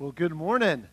Well, good morning.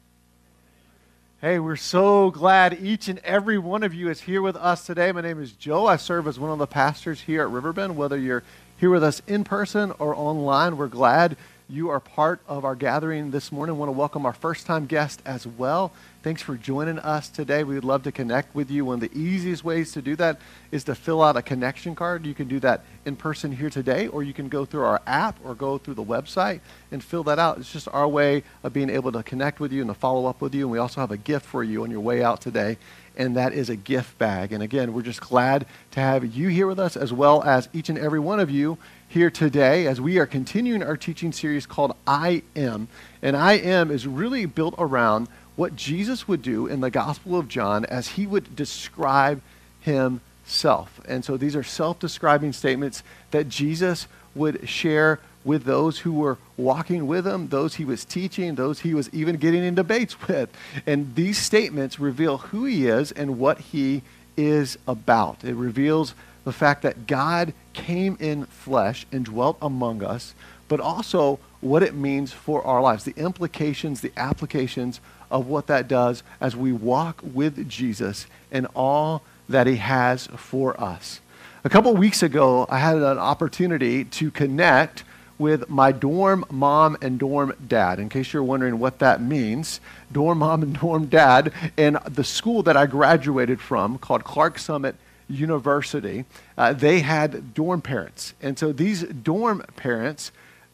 Hey, we're so glad each and every one of you is here with us today. My name is Joe. I serve as one of the pastors here at Riverbend. Whether you're here with us in person or online, we're glad you are part of our gathering this morning. I want to welcome our first time guest as well. Thanks for joining us today. We would love to connect with you. One of the easiest ways to do that is to fill out a connection card. You can do that in person here today, or you can go through our app or go through the website and fill that out. It's just our way of being able to connect with you and to follow up with you. And we also have a gift for you on your way out today, and that is a gift bag. And again, we're just glad to have you here with us, as well as each and every one of you here today as we are continuing our teaching series called I Am. And I Am is really built around what Jesus would do in the Gospel of John as he would describe himself. And so these are self describing statements that Jesus would share with those who were walking with him, those he was teaching, those he was even getting in debates with. And these statements reveal who he is and what he is about. It reveals the fact that God came in flesh and dwelt among us, but also what it means for our lives, the implications, the applications of what that does as we walk with Jesus and all that he has for us. A couple weeks ago, I had an opportunity to connect with my dorm mom and dorm dad. In case you're wondering what that means, dorm mom and dorm dad in the school that I graduated from called Clarks Summit University, uh, they had dorm parents. And so these dorm parents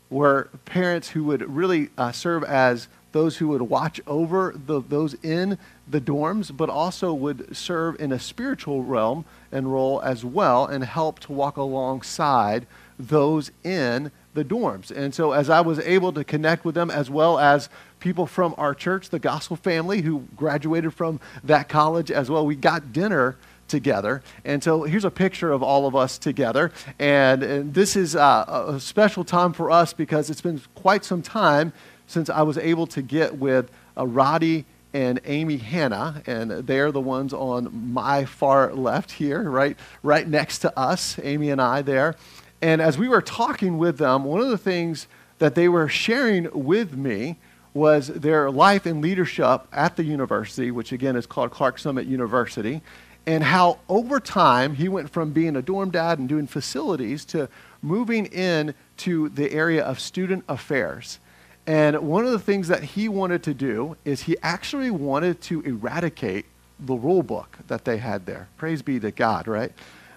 were parents who would really uh, serve as those who would watch over the, those in the dorms, but also would serve in a spiritual realm and role as well and help to walk alongside those in the dorms. And so, as I was able to connect with them, as well as people from our church, the gospel family who graduated from that college as well, we got dinner together. And so here's a picture of all of us together. And, and this is uh, a special time for us because it's been quite some time since I was able to get with uh, Roddy and Amy Hanna, and they're the ones on my far left here, right, right next to us, Amy and I there. And as we were talking with them, one of the things that they were sharing with me was their life and leadership at the university, which again is called Clarks Summit University, and how over time he went from being a dorm dad and doing facilities to moving in to the area of student affairs. And one of the things that he wanted to do is he actually wanted to eradicate the rule book that they had there. Praise be to God, right?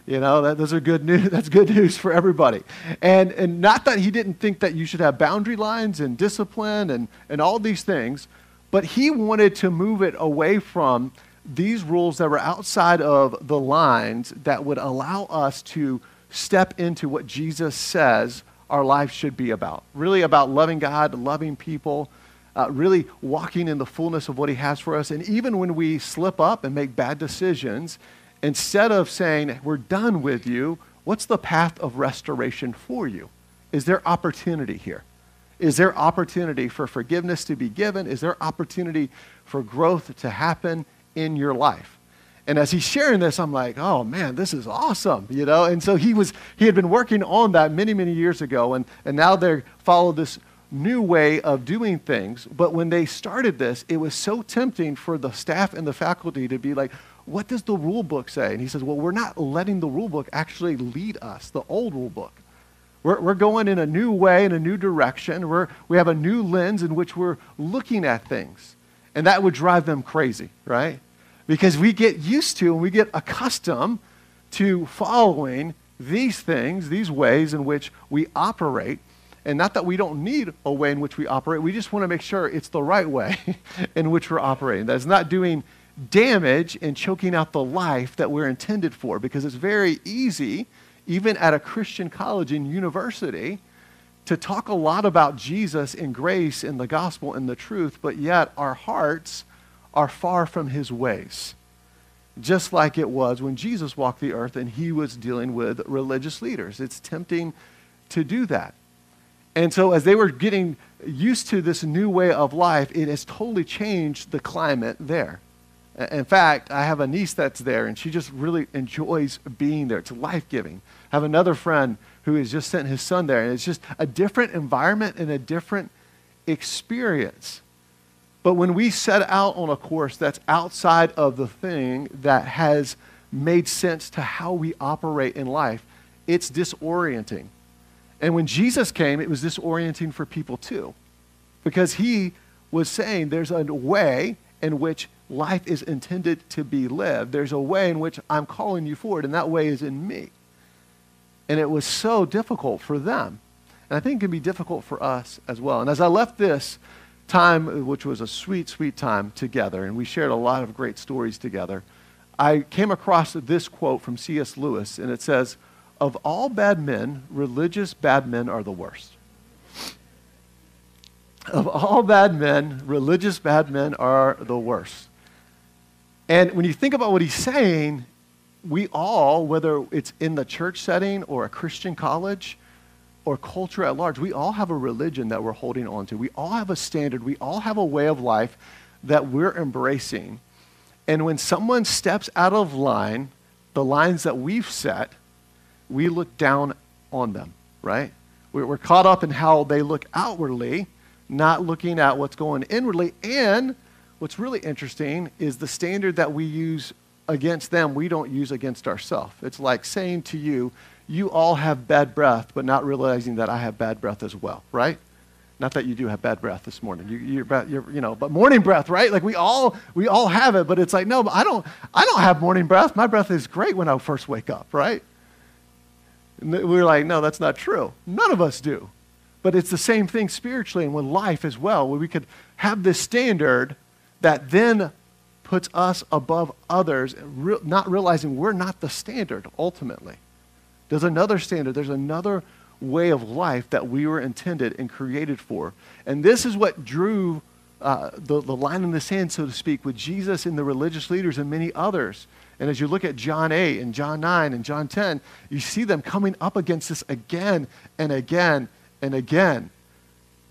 You know, that, those are good news. That's good news for everybody. And, and not that he didn't think that you should have boundary lines and discipline and, and all these things, but he wanted to move it away from these rules that were outside of the lines that would allow us to step into what Jesus says our life should be about. Really about loving God, loving people, uh, really walking in the fullness of what He has for us. And even when we slip up and make bad decisions, instead of saying, We're done with you, what's the path of restoration for you? Is there opportunity here? Is there opportunity for forgiveness to be given? Is there opportunity for growth to happen in your life? And as he's sharing this, I'm like, oh man, this is awesome, you know? And so he was, he had been working on that many, many years ago, and, and now they follow this new way of doing things. But when they started this, it was so tempting for the staff and the faculty to be like, what does the rule book say? And he says, well, we're not letting the rule book actually lead us, the old rule book. We're, we're going in a new way, in a new direction. We're, we have a new lens in which we're looking at things. And that would drive them crazy, right? because we get used to and we get accustomed to following these things, these ways in which we operate. And not that we don't need a way in which we operate, we just want to make sure it's the right way in which we're operating. That's not doing damage and choking out the life that we're intended for because it's very easy, even at a Christian college and university, to talk a lot about Jesus and grace and the gospel and the truth, but yet our hearts are far from his ways. Just like it was when Jesus walked the earth and he was dealing with religious leaders. It's tempting to do that. And so, as they were getting used to this new way of life, it has totally changed the climate there. In fact, I have a niece that's there, and she just really enjoys being there. It's life giving. I have another friend who has just sent his son there, and it's just a different environment and a different experience. But when we set out on a course that's outside of the thing that has made sense to how we operate in life, it's disorienting. And when Jesus came, it was disorienting for people too, because he was saying there's a way in which life is intended to be lived. There's a way in which I'm calling you forward, and that way is in me. And it was so difficult for them. And I think it can be difficult for us as well. And as I left this time, which was a sweet, sweet time together, and we shared a lot of great stories together, I came across this quote from C.S. Lewis, and it says, Of all bad men, religious bad men are the worst. Of all bad men, religious bad men are the worst. And when you think about what he's saying, we all, whether it's in the church setting or a Christian college or culture at large, we all have a religion that we're holding on to. We all have a standard. We all have a way of life that we're embracing. And when someone steps out of line, the lines that we've set, we look down on them, right? We're caught up in how they look outwardly, not looking at what's going inwardly. And what's really interesting is the standard that we use against them, we don't use against ourselves. It's like saying to you, you all have bad breath, but not realizing that I have bad breath as well, right? Not that you do have bad breath this morning. You, you're, you're, you know, but morning breath, right? Like we all, we all have it, but it's like, no, I don't, I don't have morning breath. My breath is great when I first wake up, right? And we're like, no, that's not true. None of us do. But it's the same thing spiritually and with life as well, where we could have this standard that then puts us above others, not realizing we're not the standard ultimately. There's another standard, there's another way of life that we were intended and created for. And this is what drew uh, the, the line in the sand, so to speak, with Jesus and the religious leaders and many others. And as you look at John 8 and John 9 and John 10, you see them coming up against this again and again and again.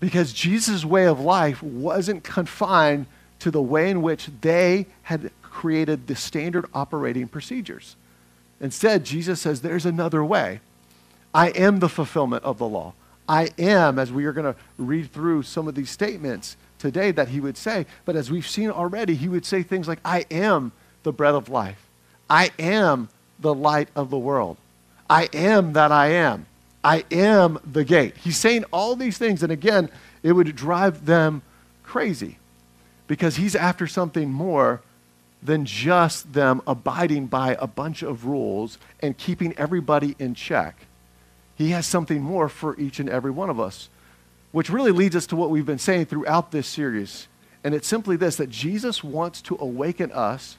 Because Jesus' way of life wasn't confined to the way in which they had created the standard operating procedures. Instead, Jesus says, There's another way. I am the fulfillment of the law. I am, as we are going to read through some of these statements today that he would say, but as we've seen already, he would say things like, I am the bread of life. I am the light of the world. I am that I am. I am the gate. He's saying all these things, and again, it would drive them crazy because he's after something more than just them abiding by a bunch of rules and keeping everybody in check. He has something more for each and every one of us, which really leads us to what we've been saying throughout this series. And it's simply this that Jesus wants to awaken us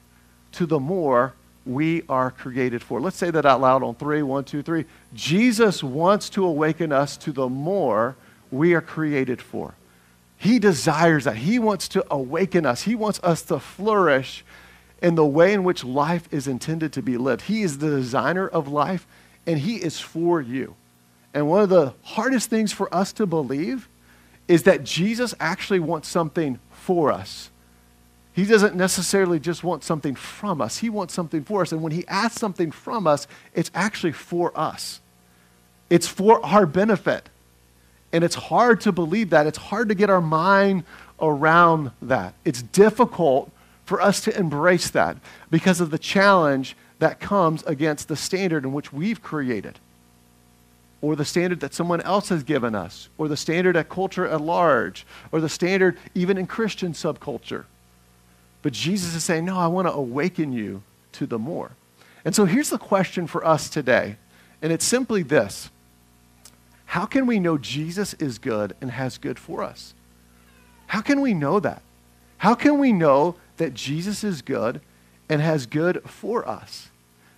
to the more we are created for. Let's say that out loud on three: one, two, three. Jesus wants to awaken us to the more we are created for. He desires that. He wants to awaken us. He wants us to flourish in the way in which life is intended to be lived. He is the designer of life, and He is for you. And one of the hardest things for us to believe is that Jesus actually wants something for us. He doesn't necessarily just want something from us, He wants something for us. And when He asks something from us, it's actually for us, it's for our benefit. And it's hard to believe that. It's hard to get our mind around that. It's difficult for us to embrace that because of the challenge that comes against the standard in which we've created, or the standard that someone else has given us, or the standard at culture at large, or the standard even in Christian subculture. But Jesus is saying, No, I want to awaken you to the more. And so here's the question for us today, and it's simply this How can we know Jesus is good and has good for us? How can we know that? How can we know that Jesus is good and has good for us?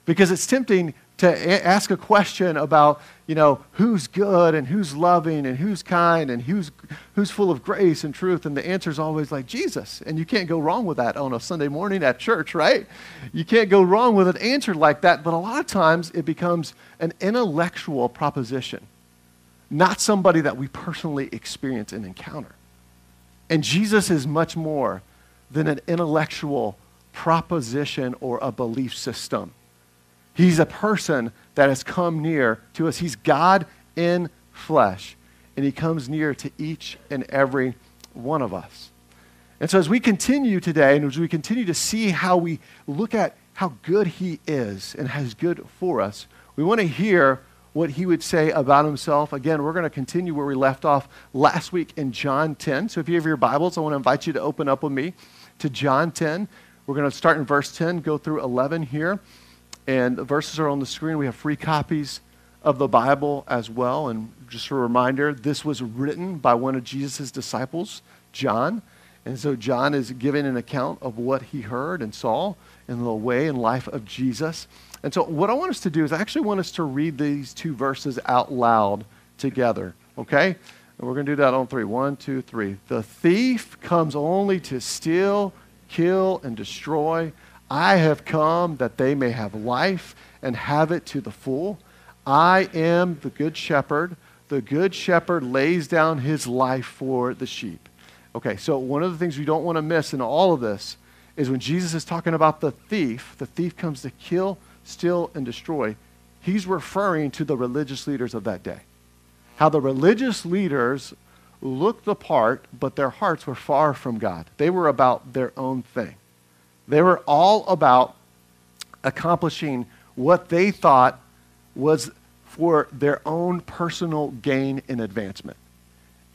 Because it's tempting to a- ask a question about, you know, who's good and who's loving and who's kind and who's, who's full of grace and truth. And the answer is always like Jesus. And you can't go wrong with that on a Sunday morning at church, right? You can't go wrong with an answer like that. But a lot of times it becomes an intellectual proposition, not somebody that we personally experience and encounter. And Jesus is much more than an intellectual proposition or a belief system. He's a person that has come near to us. He's God in flesh, and he comes near to each and every one of us. And so, as we continue today, and as we continue to see how we look at how good He is and has good for us, we want to hear what He would say about Himself. Again, we're going to continue where we left off last week in John 10. So, if you have your Bibles, I want to invite you to open up with me to John 10. We're going to start in verse 10, go through 11 here. And the verses are on the screen. We have free copies of the Bible as well. And just a reminder this was written by one of Jesus' disciples, John. And so John is giving an account of what he heard and saw in the way and life of Jesus. And so what I want us to do is I actually want us to read these two verses out loud together, okay? And we're going to do that on three. One, two, three. The thief comes only to steal, kill, and destroy. I have come that they may have life and have it to the full. I am the good shepherd. The good shepherd lays down his life for the sheep. Okay, so one of the things we don't want to miss in all of this is when Jesus is talking about the thief, the thief comes to kill, steal, and destroy, he's referring to the religious leaders of that day. How the religious leaders looked the part, but their hearts were far from God. They were about their own thing. They were all about accomplishing what they thought was for their own personal gain and advancement.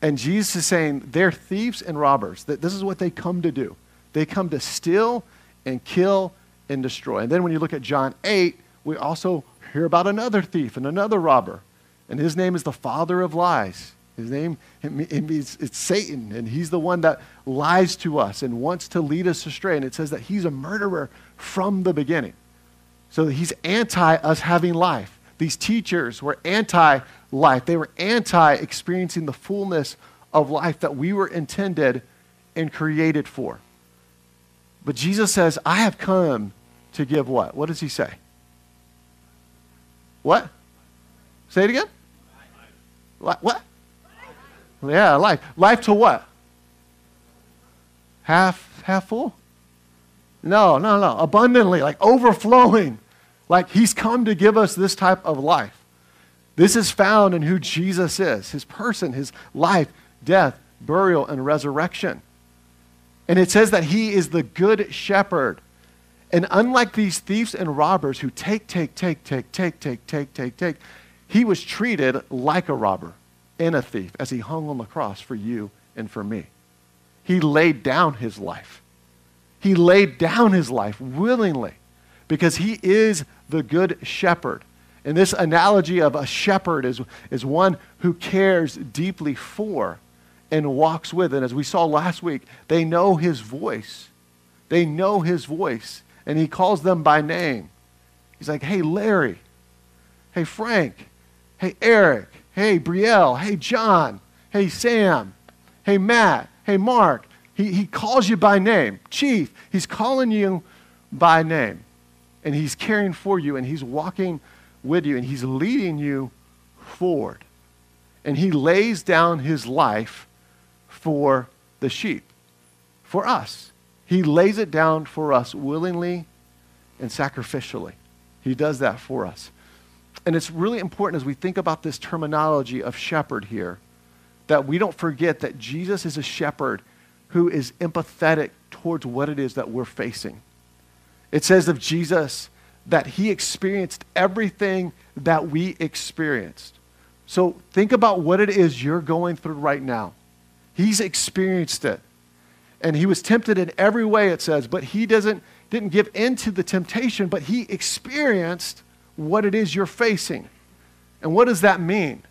And Jesus is saying they're thieves and robbers, that this is what they come to do. They come to steal and kill and destroy. And then when you look at John 8, we also hear about another thief and another robber. And his name is the father of lies. His name is it's Satan, and he's the one that lies to us and wants to lead us astray. And it says that he's a murderer from the beginning. So he's anti us having life. These teachers were anti life. They were anti experiencing the fullness of life that we were intended and created for. But Jesus says, I have come to give what? What does he say? What? Say it again? Life. What? Life. Yeah, life. Life to what? Half half full? No, no, no. Abundantly, like overflowing. Like he's come to give us this type of life. This is found in who Jesus is his person, his life, death, burial, and resurrection. And it says that he is the good shepherd. And unlike these thieves and robbers who take, take, take, take, take, take, take, take, take, he was treated like a robber and a thief as he hung on the cross for you and for me. He laid down his life. He laid down his life willingly because he is the good shepherd. And this analogy of a shepherd is, is one who cares deeply for and walks with. And as we saw last week, they know his voice. They know his voice. And he calls them by name. He's like, hey, Larry. Hey, Frank. Hey, Eric. Hey, Brielle. Hey, John. Hey, Sam. Hey, Matt. Hey, Mark. He, he calls you by name. Chief, he's calling you by name. And he's caring for you and he's walking with you and he's leading you forward. And he lays down his life for the sheep, for us. He lays it down for us willingly and sacrificially. He does that for us. And it's really important as we think about this terminology of shepherd here that we don't forget that Jesus is a shepherd who is empathetic towards what it is that we're facing. It says of Jesus that he experienced everything that we experienced. So think about what it is you're going through right now. He's experienced it. And he was tempted in every way, it says, but he doesn't, didn't give in to the temptation, but he experienced what it is you're facing. And what does that mean?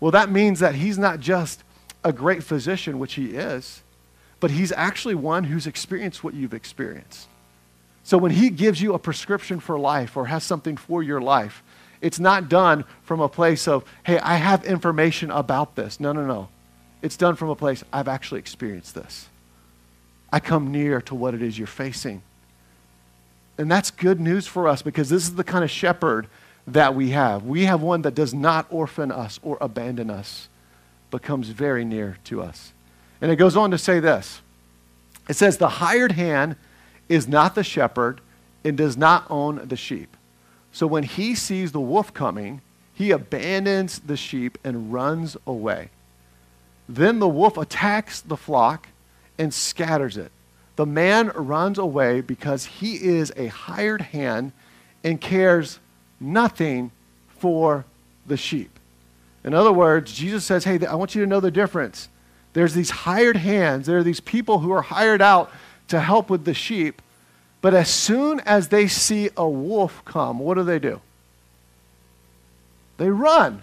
Well, that means that he's not just a great physician, which he is, but he's actually one who's experienced what you've experienced. So when he gives you a prescription for life or has something for your life, it's not done from a place of, hey, I have information about this. No, no, no. It's done from a place, I've actually experienced this. I come near to what it is you're facing. And that's good news for us because this is the kind of shepherd that we have. We have one that does not orphan us or abandon us, but comes very near to us. And it goes on to say this it says, The hired hand is not the shepherd and does not own the sheep. So when he sees the wolf coming, he abandons the sheep and runs away. Then the wolf attacks the flock and scatters it. The man runs away because he is a hired hand and cares nothing for the sheep. In other words, Jesus says, Hey, I want you to know the difference. There's these hired hands, there are these people who are hired out to help with the sheep. But as soon as they see a wolf come, what do they do? They run,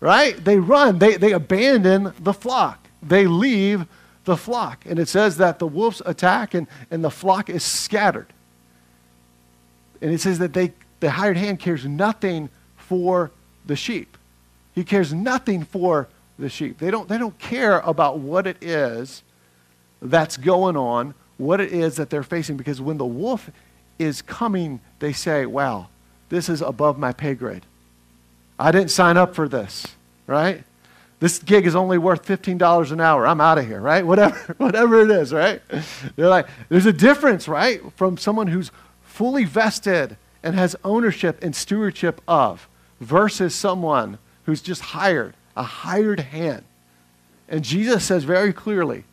right? They run. They, they abandon the flock. They leave the flock. And it says that the wolves attack and, and the flock is scattered. And it says that they, the hired hand cares nothing for the sheep. He cares nothing for the sheep. They don't, they don't care about what it is that's going on, what it is that they're facing, because when the wolf is coming, they say, wow, this is above my pay grade. I didn't sign up for this, right? This gig is only worth $15 an hour. I'm out of here, right? Whatever, whatever it is, right? They're like, there's a difference, right? From someone who's fully vested and has ownership and stewardship of versus someone who's just hired, a hired hand. And Jesus says very clearly,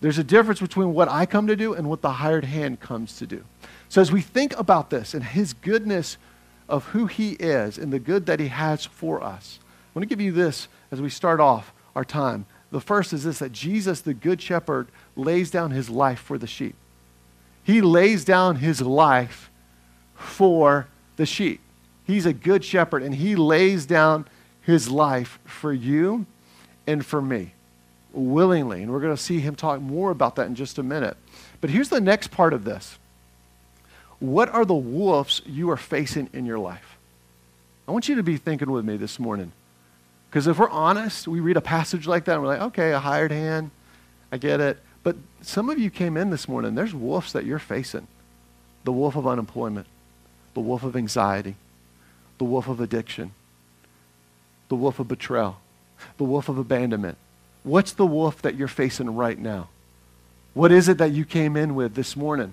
there's a difference between what I come to do and what the hired hand comes to do. So as we think about this and his goodness of who he is and the good that he has for us, I want to give you this as we start off our time. The first is this that Jesus, the good shepherd, lays down his life for the sheep. He lays down his life for the sheep. He's a good shepherd and he lays down his life for you and for me willingly. And we're going to see him talk more about that in just a minute. But here's the next part of this What are the wolves you are facing in your life? I want you to be thinking with me this morning. Because if we're honest, we read a passage like that and we're like, okay, a hired hand, I get it. But some of you came in this morning, there's wolves that you're facing the wolf of unemployment, the wolf of anxiety, the wolf of addiction, the wolf of betrayal, the wolf of abandonment. What's the wolf that you're facing right now? What is it that you came in with this morning?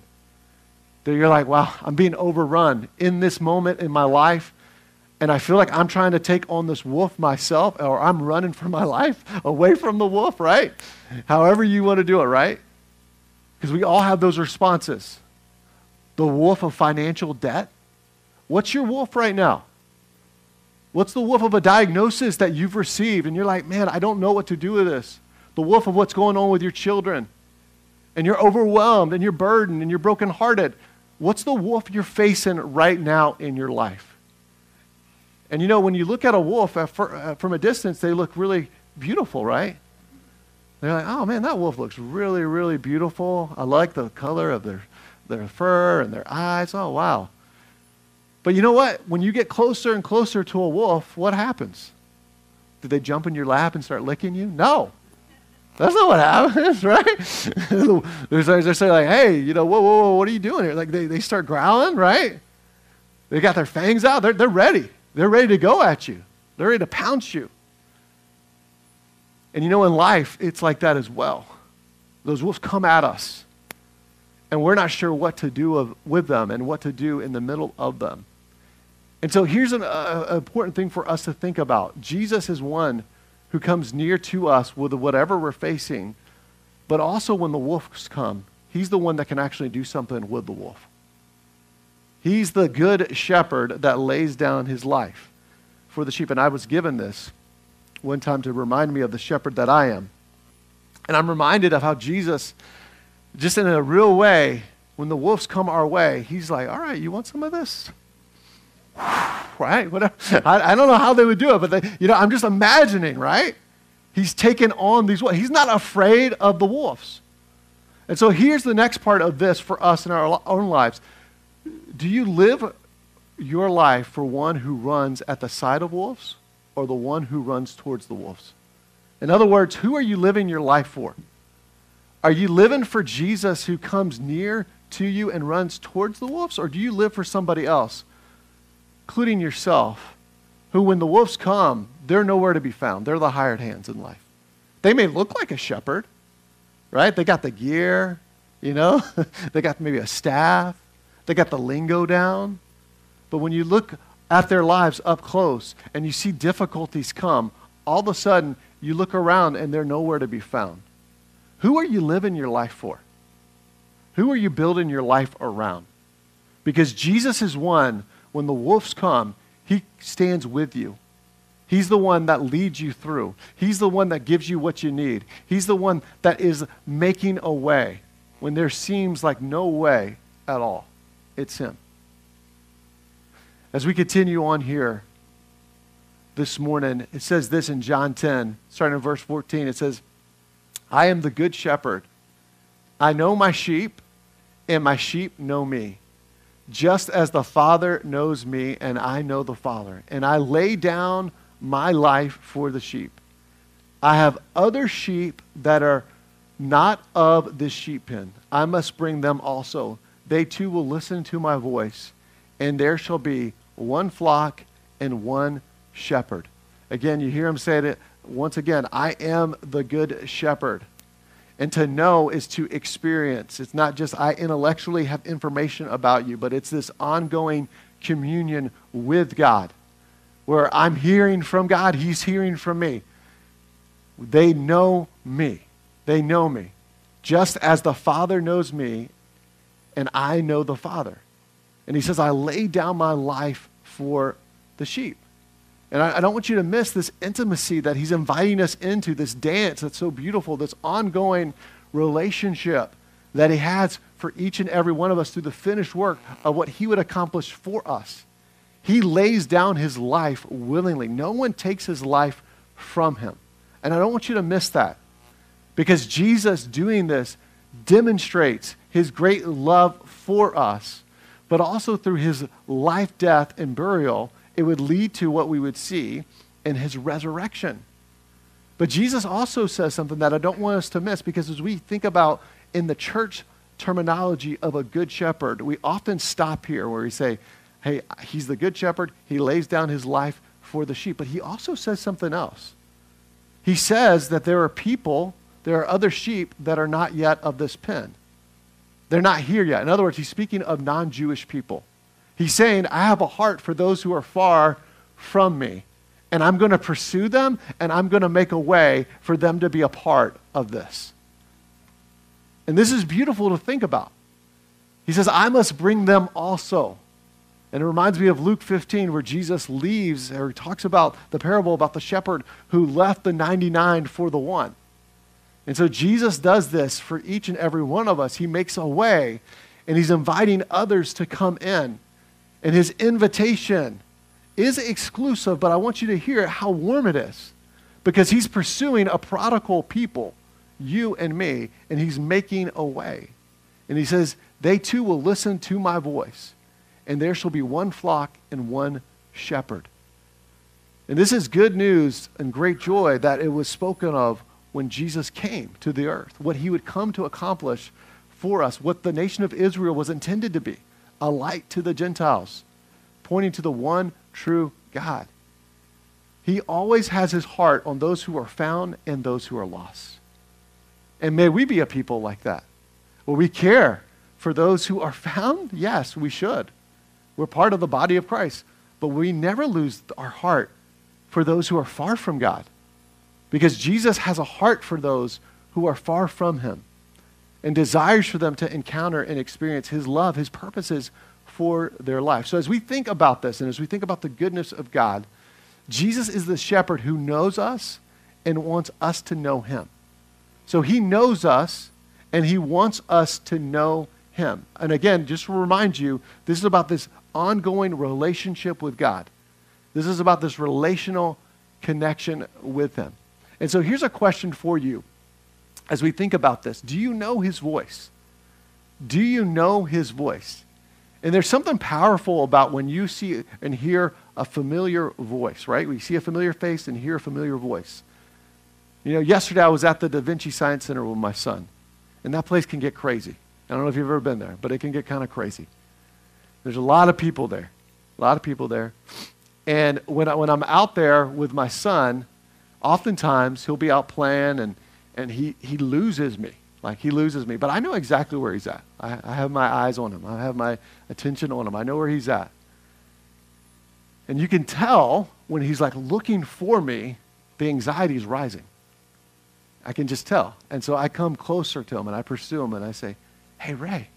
That you're like, wow, I'm being overrun in this moment in my life, and I feel like I'm trying to take on this wolf myself, or I'm running for my life away from the wolf, right? However you want to do it, right? Because we all have those responses. The wolf of financial debt. What's your wolf right now? What's the wolf of a diagnosis that you've received and you're like, man, I don't know what to do with this? The wolf of what's going on with your children. And you're overwhelmed and you're burdened and you're brokenhearted. What's the wolf you're facing right now in your life? And you know, when you look at a wolf uh, from a distance, they look really beautiful, right? They're like, oh man, that wolf looks really, really beautiful. I like the color of their, their fur and their eyes. Oh, wow. But you know what? When you get closer and closer to a wolf, what happens? Did they jump in your lap and start licking you? No. That's not what happens, right? they're, saying like, hey, you know, whoa, whoa, whoa, what are you doing here? Like they, they start growling, right? They got their fangs out. They're, they're ready. They're ready to go at you. They're ready to pounce you. And you know, in life, it's like that as well. Those wolves come at us, and we're not sure what to do of, with them and what to do in the middle of them. And so here's an uh, important thing for us to think about Jesus is one who comes near to us with whatever we're facing, but also when the wolves come, he's the one that can actually do something with the wolf. He's the good shepherd that lays down his life for the sheep. And I was given this one time to remind me of the shepherd that I am. And I'm reminded of how Jesus, just in a real way, when the wolves come our way, he's like, All right, you want some of this? right? Whatever. I, I don't know how they would do it, but they, you know, I'm just imagining, right? He's taken on these. wolves. He's not afraid of the wolves. And so here's the next part of this for us in our own lives. Do you live your life for one who runs at the side of wolves or the one who runs towards the wolves? In other words, who are you living your life for? Are you living for Jesus who comes near to you and runs towards the wolves, or do you live for somebody else including yourself, who, when the wolves come, they're nowhere to be found. They're the hired hands in life. They may look like a shepherd, right? They got the gear, you know, they got maybe a staff, they got the lingo down. But when you look at their lives up close and you see difficulties come, all of a sudden you look around and they're nowhere to be found. Who are you living your life for? Who are you building your life around? Because Jesus is one, when the wolves come, he stands with you. He's the one that leads you through. He's the one that gives you what you need. He's the one that is making a way when there seems like no way at all. It's Him. As we continue on here this morning, it says this in John 10, starting in verse 14. It says, I am the good shepherd. I know my sheep, and my sheep know me. Just as the Father knows me, and I know the Father. And I lay down my life for the sheep. I have other sheep that are not of this sheep pen. I must bring them also. They too will listen to my voice, and there shall be one flock and one shepherd. Again, you hear him say it once again I am the good shepherd. And to know is to experience. It's not just I intellectually have information about you, but it's this ongoing communion with God where I'm hearing from God, He's hearing from me. They know me. They know me. Just as the Father knows me, and I know the Father. And He says, I lay down my life for the sheep. And I, I, don't want you to miss this intimacy that he's inviting us into, this dance that's so beautiful, this ongoing relationship that he has for each and every one of us through the finished work of what he would accomplish for us. He lays down his life willingly. No one takes his life from him. And I don't want you to miss that because Jesus doing this demonstrates his great love for us, but also through his life, death, and burial it would lead to what we would see in his resurrection. But Jesus also says something that I don't want us to miss because as we think about in the church terminology of a good shepherd, we often stop here where we say, hey, he's the good shepherd. He lays down his life for the sheep. But he also says something else. He says that there are people, there are other sheep that are not yet of this pen. They're not here yet. In other words, he's speaking of non Jewish people. He's saying, I have a heart for those who are far from me, and I'm going to pursue them, and I'm going to make a way for them to be a part of this. And this is beautiful to think about. He says, I must bring them also. And it reminds me of Luke 15, where Jesus leaves, or talks about the parable about the shepherd who left the 99 for the one. And so Jesus does this for each and every one of us. He makes a way, and he's inviting others to come in. And his invitation is exclusive, but I want you to hear how warm it is because he's pursuing a prodigal people, you and me, and he's making a way. And he says, They too will listen to my voice, and there shall be one flock and one shepherd. And this is good news and great joy that it was spoken of when Jesus came to the earth, what he would come to accomplish for us, what the nation of Israel was intended to be a light to the Gentiles, pointing to the one true God. He always has his heart on those who are found and those who are lost. And may we be a people like that. Will we care for those who are found? Yes, we should. We're part of the body of Christ. But we never lose our heart for those who are far from God. Because Jesus has a heart for those who are far from him and desires for them to encounter and experience His love, His purposes for their life. So, as we think about this and as we think about the goodness of God, Jesus is the shepherd who knows us and wants us to know Him. So, He knows us and He wants us to know Him. And again, just to remind you, this is about this ongoing relationship with God. This is about this relational connection with Him. And so, here's a question for you as we think about this do you know his voice? Do you know his voice? And there's something powerful about when you see and hear a familiar voice, right? We see a familiar face and hear a familiar voice. You know, yesterday I was at the Da Vinci Science Center with my son, and that place can get crazy. I don't know if you've ever been there, but it can get kind of crazy. There's a lot of people there, a lot of people there. And when, I, when I'm out there with my son, oftentimes he'll be out playing and and he, he loses me. Like he loses me. But I know exactly where he's at. I, I have my eyes on him, I have my attention on him. I know where he's at. And you can tell when he's like looking for me, the anxiety is rising. I can just tell. And so I come closer to him and I pursue him and I say, Hey, Ray.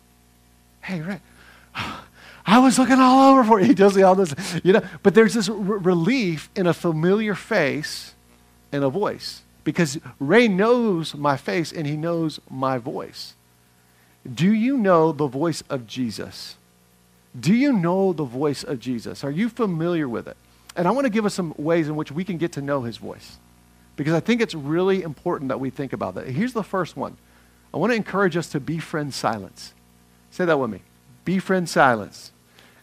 Hey, Ray. I was looking all over for you. He me all this, you know. But there's this r- relief in a familiar face and a voice because Ray knows my face and he knows my voice. Do you know the voice of Jesus? Do you know the voice of Jesus? Are you familiar with it? And I want to give us some ways in which we can get to know his voice because I think it's really important that we think about that. Here's the first one I want to encourage us to befriend silence. Say that with me befriend silence.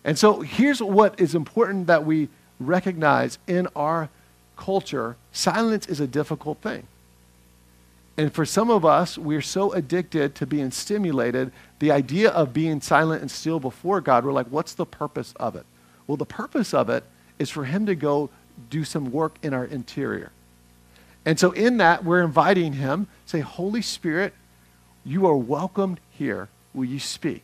And so here's what is important that we recognize in our culture silence is a difficult thing. And for some of us, we're so addicted to being stimulated, the idea of being silent and still before God, we're like, what's the purpose of it? Well, the purpose of it is for Him to go do some work in our interior. And so, in that, we're inviting Him, say, Holy Spirit, you are welcomed here. Will you speak?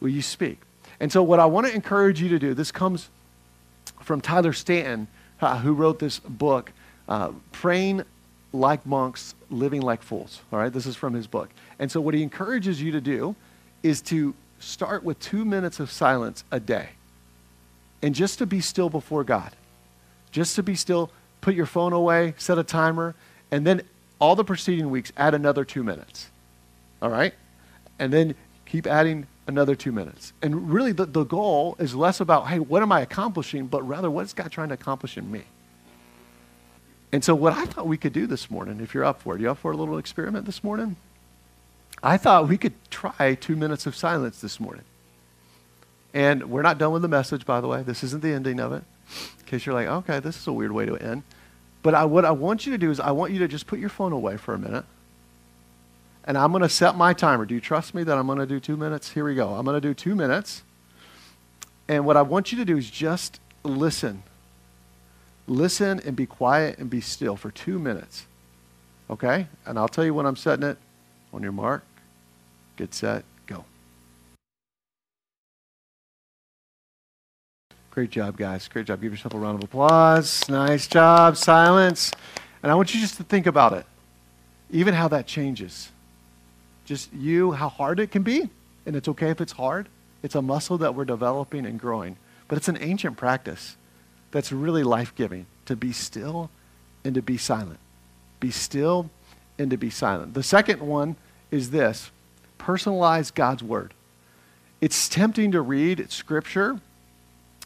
Will you speak? And so, what I want to encourage you to do, this comes from Tyler Staton, uh, who wrote this book, uh, Praying Like Monks, Living Like Fools. All right, this is from his book. And so, what he encourages you to do is to start with two minutes of silence a day and just to be still before God. Just to be still, put your phone away, set a timer, and then all the preceding weeks, add another two minutes. All right? And then keep adding another two minutes. And really, the, the goal is less about, hey, what am I accomplishing, but rather, what is God trying to accomplish in me? And so, what I thought we could do this morning, if you're up for it, you up for a little experiment this morning? I thought we could try two minutes of silence this morning. And we're not done with the message, by the way. This isn't the ending of it. In case you're like, okay, this is a weird way to end. But I, what I want you to do is, I want you to just put your phone away for a minute. And I'm going to set my timer. Do you trust me that I'm going to do two minutes? Here we go. I'm going to do two minutes. And what I want you to do is just listen. Listen and be quiet and be still for two minutes. Okay? And I'll tell you when I'm setting it. On your mark, get set, go. Great job, guys. Great job. Give yourself a round of applause. Nice job. Silence. And I want you just to think about it, even how that changes. Just you, how hard it can be. And it's okay if it's hard. It's a muscle that we're developing and growing. But it's an ancient practice that's really life giving to be still and to be silent. Be still and to be silent. The second one is this personalize God's word. It's tempting to read scripture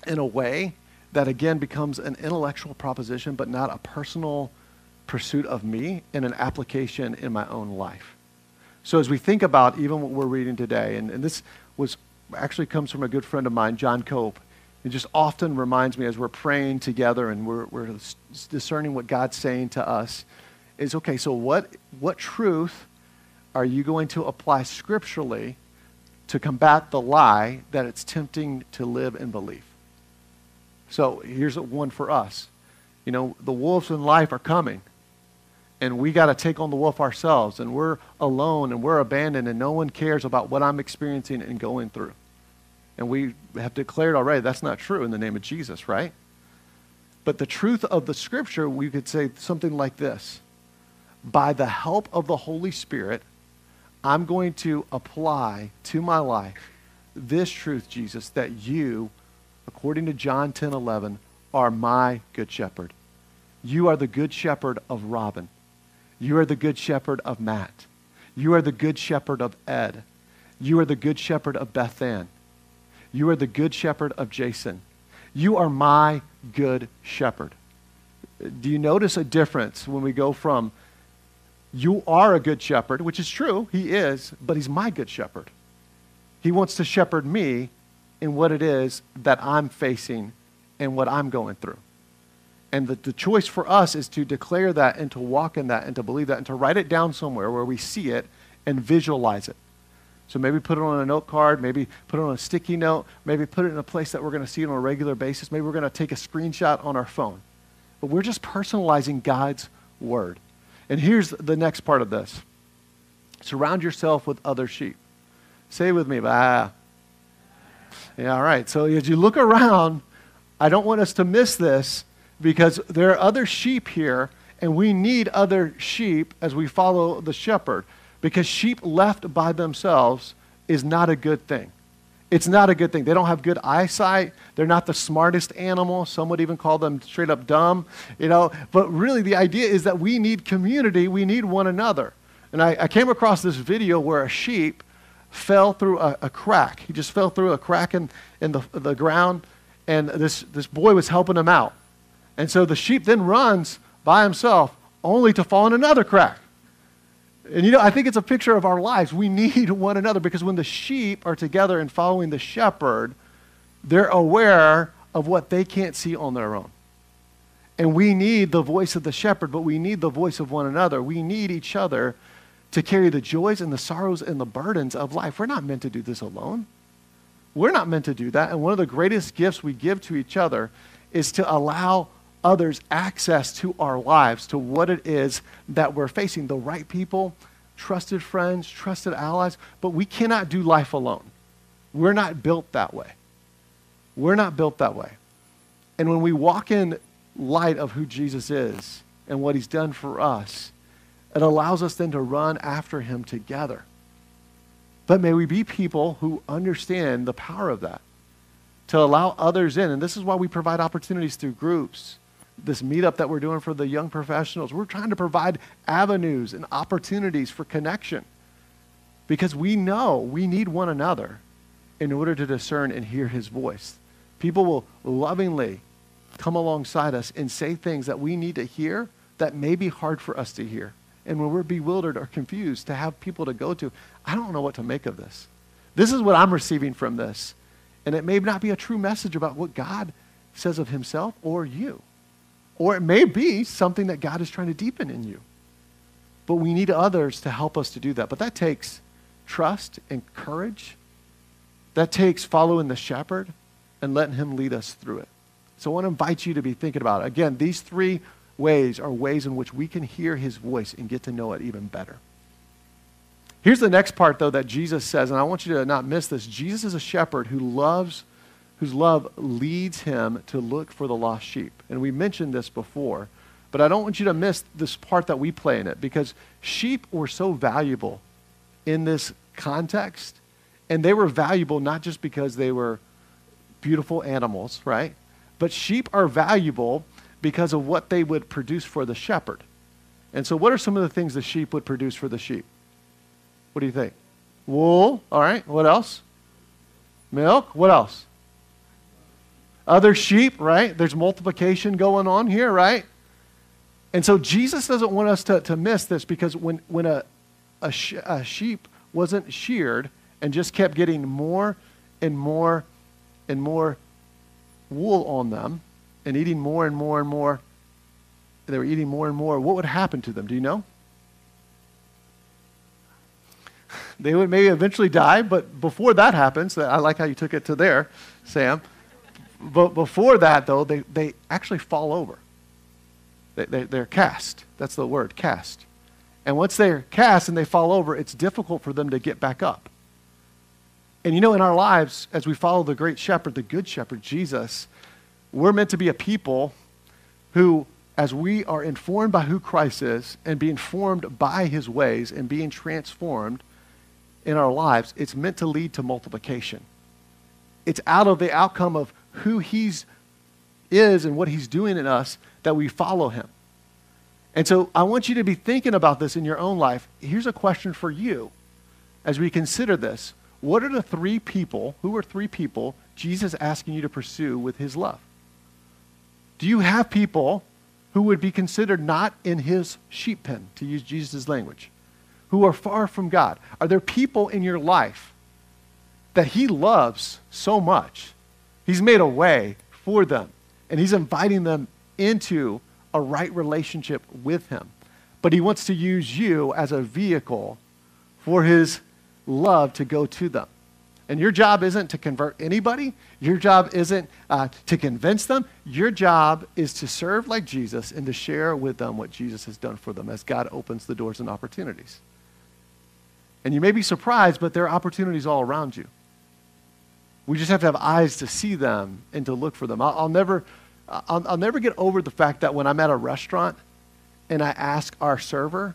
in a way that again becomes an intellectual proposition but not a personal pursuit of me and an application in my own life. So as we think about even what we're reading today, and, and this was actually comes from a good friend of mine, John Cope. It just often reminds me as we're praying together and we're, we're discerning what God's saying to us is okay, so what, what truth are you going to apply scripturally to combat the lie that it's tempting to live in belief? So here's one for us. You know, the wolves in life are coming, and we got to take on the wolf ourselves, and we're alone and we're abandoned, and no one cares about what I'm experiencing and going through. And we have declared already that's not true in the name of Jesus, right? But the truth of the scripture, we could say something like this By the help of the Holy Spirit, I'm going to apply to my life this truth, Jesus, that you, according to John 10 11, are my good shepherd. You are the good shepherd of Robin. You are the good shepherd of Matt. You are the good shepherd of Ed. You are the good shepherd of Beth Ann. You are the good shepherd of Jason. You are my good shepherd. Do you notice a difference when we go from you are a good shepherd, which is true, he is, but he's my good shepherd. He wants to shepherd me in what it is that I'm facing and what I'm going through. And the, the choice for us is to declare that and to walk in that and to believe that and to write it down somewhere where we see it and visualize it. So maybe put it on a note card, maybe put it on a sticky note, maybe put it in a place that we're going to see it on a regular basis. Maybe we're going to take a screenshot on our phone. But we're just personalizing God's word. And here's the next part of this surround yourself with other sheep. Say with me, bah. Yeah, all right. So as you look around, I don't want us to miss this because there are other sheep here, And we need other sheep as we follow the shepherd because sheep left by themselves is not a good thing. It's not a good thing. They don't have good eyesight. They're not the smartest animal. Some would even call them straight up dumb, you know. But really, the idea is that we need community. We need one another. And I, I came across this video where a sheep fell through a, a, crack. He just fell through a crack in, in the, the ground, and this, this boy was helping him out. And so the sheep then runs by himself, only to fall in another crack. And you know, I think it's a picture of our lives. We need one another because when the sheep are together and following the shepherd, they're aware of what they can't see on their own. And we need the voice of the shepherd, but we need the voice of one another. We need each other to carry the joys and the sorrows and the burdens of life. We're not meant to do this alone. We're not meant to do that. And one of the greatest gifts we give to each other is to allow others access to our lives, to what it is that we're facing. The right people, trusted friends, trusted allies, but we cannot do life alone. We're not built that way. We're not built that way. And when we walk in light of who Jesus is and what he's done for us, it allows us then to run after him together. But may we be people who understand the power of that, to allow others in. And this is why we provide opportunities through groups this meetup that we're doing for the young professionals. We're trying to provide avenues and opportunities for connection because we know we need one another in order to discern and hear his voice. People will lovingly come alongside us and say things that we need to hear that may be hard for us to hear. And when we're bewildered or confused, to have people to go to, I don't know what to make of this. This is what I'm receiving from this. And it may not be a true message about what God says of himself or you. Or it may be something that God is trying to deepen in you. But we need others to help us to do that. But that takes trust and courage. That takes following the shepherd and letting him lead us through it. So I want to invite you to be thinking about it. Again, these three ways are ways in which we can hear his voice and get to know it even better. Here's the next part, though, that Jesus says, and I want you to not miss this. Jesus is a shepherd who loves whose love leads him to look for the lost sheep. And we mentioned this before, but I don't want you to miss this part that we play in it because sheep were so valuable in this context. And they were valuable not just because they were beautiful animals, right? But sheep are valuable because of what they would produce for the shepherd. And so, what are some of the things the sheep would produce for the sheep? What do you think? Wool, all right. What else? Milk, what else? Other sheep, right? There's multiplication going on here, right? And so Jesus doesn't want us to, to miss this because when, when a, a, sh- a sheep wasn't sheared and just kept getting more and more and more wool on them and eating more and more and more, they were eating more and more, what would happen to them? Do you know? They would maybe eventually die, but before that happens, I like how you took it to there, Sam but before that, though, they, they actually fall over. They, they, they're cast. That's the word, cast. And once they're cast and they fall over, it's difficult for them to get back up. And you know, in our lives, as we follow the great shepherd, the good shepherd, Jesus, we're meant to be a people who, as we are informed by who Christ is and being formed by his ways and being transformed in our lives, it's meant to lead to multiplication. It's out of the outcome of who he's is and what he's doing in us that we follow him. And so I want you to be thinking about this in your own life. Here's a question for you as we consider this. What are the three people, who are three people Jesus asking you to pursue with his love? Do you have people who would be considered not in his sheep pen, to use Jesus' language, who are far from God? Are there people in your life that he loves so much He's made a way for them, and He's inviting them into a right relationship with Him. But He wants to use you as a vehicle for His love to go to them. And your job isn't to convert anybody. Your job isn't uh, to convince them. Your job is to serve like Jesus and to share with them what Jesus has done for them as God opens the doors and opportunities. And you may be surprised, but there are opportunities all around you. We just have to have eyes to see them and to look for them. I'll, I'll never, I'll, I'll never get over the fact that when I'm at a restaurant and I ask our server,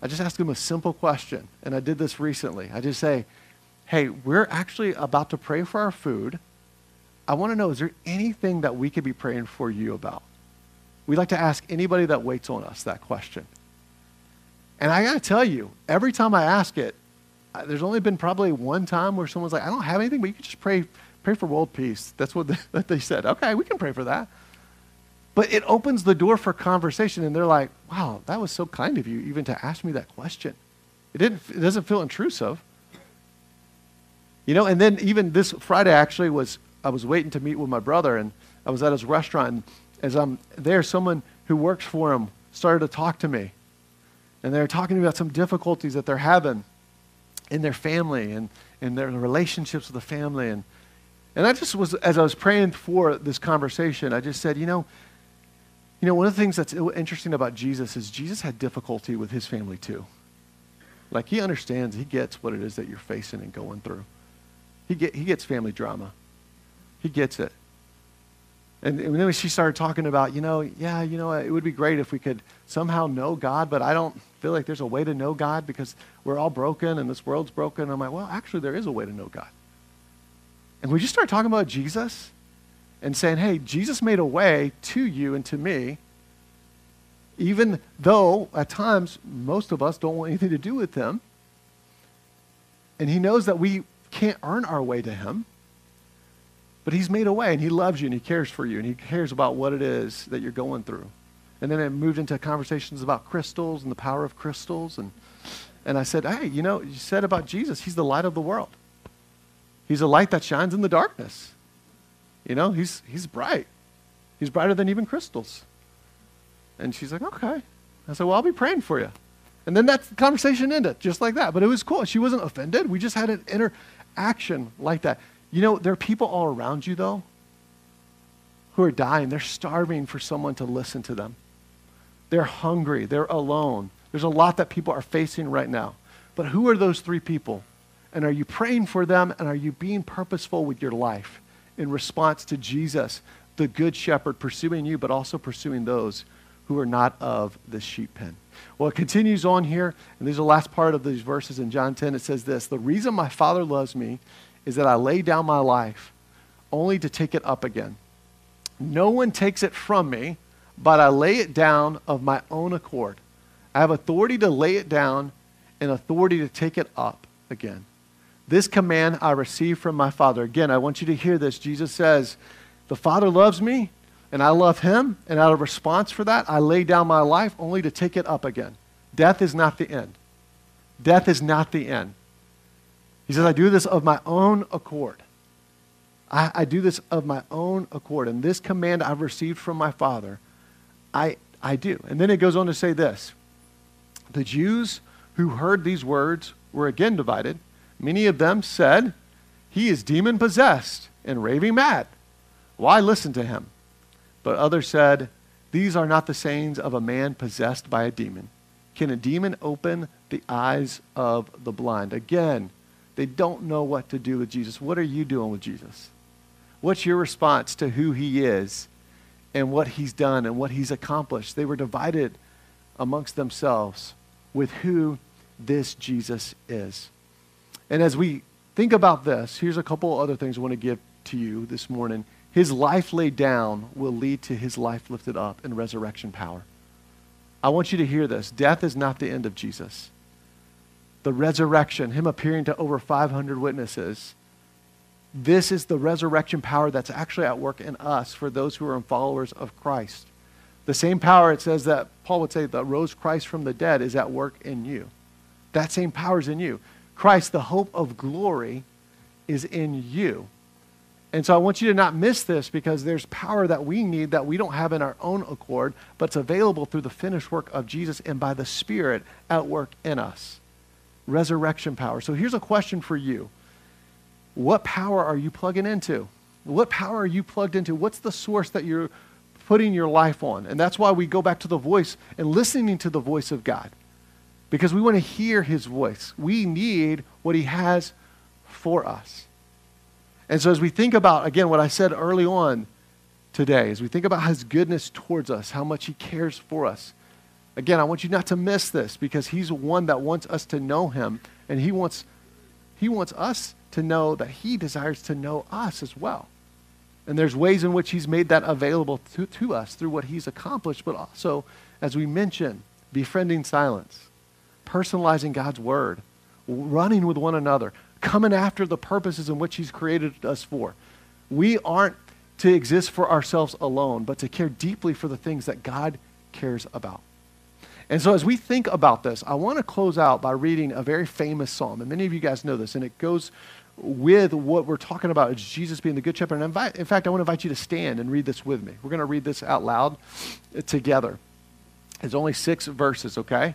I just ask him a simple question. And I did this recently. I just say, hey, we're actually about to pray for our food. I want to know, is there anything that we could be praying for you about? We like to ask anybody that waits on us that question. And I got to tell you, every time I ask it, there's only been probably one time where someone's like, I don't have anything, but you can just pray, pray for world peace. That's what they, that they said. Okay, we can pray for that. But it opens the door for conversation, and they're like, wow, that was so kind of you even to ask me that question. It, didn't, it doesn't feel intrusive. You know, and then even this Friday actually was, I was waiting to meet with my brother, and I was at his restaurant, and as I'm there, someone who works for him started to talk to me. And they were talking about some difficulties that they're having in their family and in their relationships with the family. And, and I just was, as I was praying for this conversation, I just said, you know, you know, one of the things that's interesting about Jesus is Jesus had difficulty with his family too. Like he understands, he gets what it is that you're facing and going through. He, get, he gets family drama. He gets it. And, then she started talking about, you know, yeah, you know, it would be great if we could somehow know God, but I don't feel like there's a way to know God because we're all broken and this world's broken. I'm like, well, actually, there is a way to know God. And we just start talking about Jesus and saying, hey, Jesus made a way to you and to me, even though at times most of us don't want anything to do with him. And he knows that we can't earn our way to him. But he's made a way and he loves you and he cares for you and he cares about what it is that you're going through. And then it moved into conversations about crystals and the power of crystals. And, and I said, hey, you know, you said about Jesus, he's the light of the world. He's a light that shines in the darkness. You know, he's, he's bright. He's brighter than even crystals. And she's like, okay. I said, well, I'll be praying for you. And then that conversation ended just like that. But it was cool. She wasn't offended. We just had an interaction like that. You know, there are people all around you, though, who are dying. They're starving for someone to listen to them. They're hungry. They're alone. There's a lot that people are facing right now. But who are those three people? And are you praying for them? And are you being purposeful with your life in response to Jesus, the good shepherd, pursuing you, but also pursuing those who are not of the sheep pen? Well, it continues on here, and there's the last part of these verses in John 10. It says this The reason my Father loves me is that I lay down my life only to take it up again. No one takes it from me, but I lay it down of my own accord. I have authority to lay it down and authority to take it up again. This command I received from my Father. Again, I want you to hear this. Jesus says, The Father loves me, and I love him, and out of response for that, I lay down my life only to take it up again. Death is not the end. Death is not the end. He says, I do this of my own accord. I, I, do this of my own accord. And this command I've received from my Father, I, I do. And then it goes on to say this The Jews who heard these words were again divided. Many of them said, He is demon possessed and raving mad. Why listen to him? But others said, These are not the sayings of a man possessed by a demon. Can a demon open the eyes of the blind? Again, they don't know what to do with Jesus. What are you doing with Jesus? What's your response to who he is and what he's done and what he's accomplished? They were divided amongst themselves with who this Jesus is. And as we think about this, here's a couple other things I want to give to you this morning. His life laid down will lead to his life lifted up in resurrection power. I want you to hear this. Death is not the end of Jesus the resurrection, him appearing to over 500 witnesses. This is the resurrection power that's actually at work in us for those who are followers of Christ. The same power it says that Paul would say that rose Christ from the dead is at work in you. That same power is in you. Christ, the hope of glory, is in you. And so I want you to not miss this because there's power that we need that we don't have in our own accord, but it's available through the finished work of Jesus and by the Spirit at work in us resurrection power. So here's a question for you What power are you plugging into? What power are you plugged into? What's the source that you're putting your life on? And that's why we go back to the voice and listening to the voice of God because we want to hear his voice. We need what he has for us. And so, as we think about, again, what I said early on today, as we think about his goodness towards us, how much he cares for us, Again, I want you not to miss this because he's one that wants us to know him and he wants he wants us to know that he desires to know us as well. And there's ways in which he's made that available to, to us through what he's accomplished, but also, as we mentioned, befriending silence, personalizing God's word, running with one another, coming after the purposes in which he's created us for. We aren't to exist for ourselves alone, but to care deeply for the things that God cares about. And so, as we think about this, I want to close out by reading a very famous psalm. And many of you guys know this, and it goes with what we're talking about is Jesus being the good shepherd. And invite, in fact, I want to invite you to stand and read this with me. We're going to read this out loud together. It's only six verses, okay?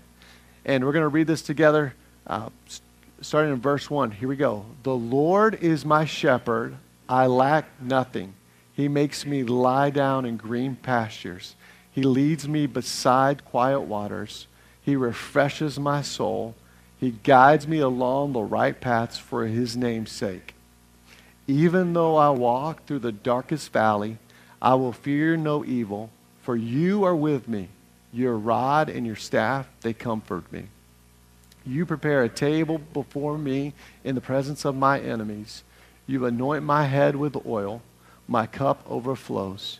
And we're going to read this together, uh, starting in verse 1. Here we go. The Lord is my shepherd, I lack nothing. He makes me lie down in green pastures. He leads me beside quiet waters. He refreshes my soul. He guides me along the right paths for his name's sake. Even though I walk through the darkest valley, I will fear no evil, for you are with me. Your rod and your staff, they comfort me. You prepare a table before me in the presence of my enemies. You anoint my head with oil. My cup overflows.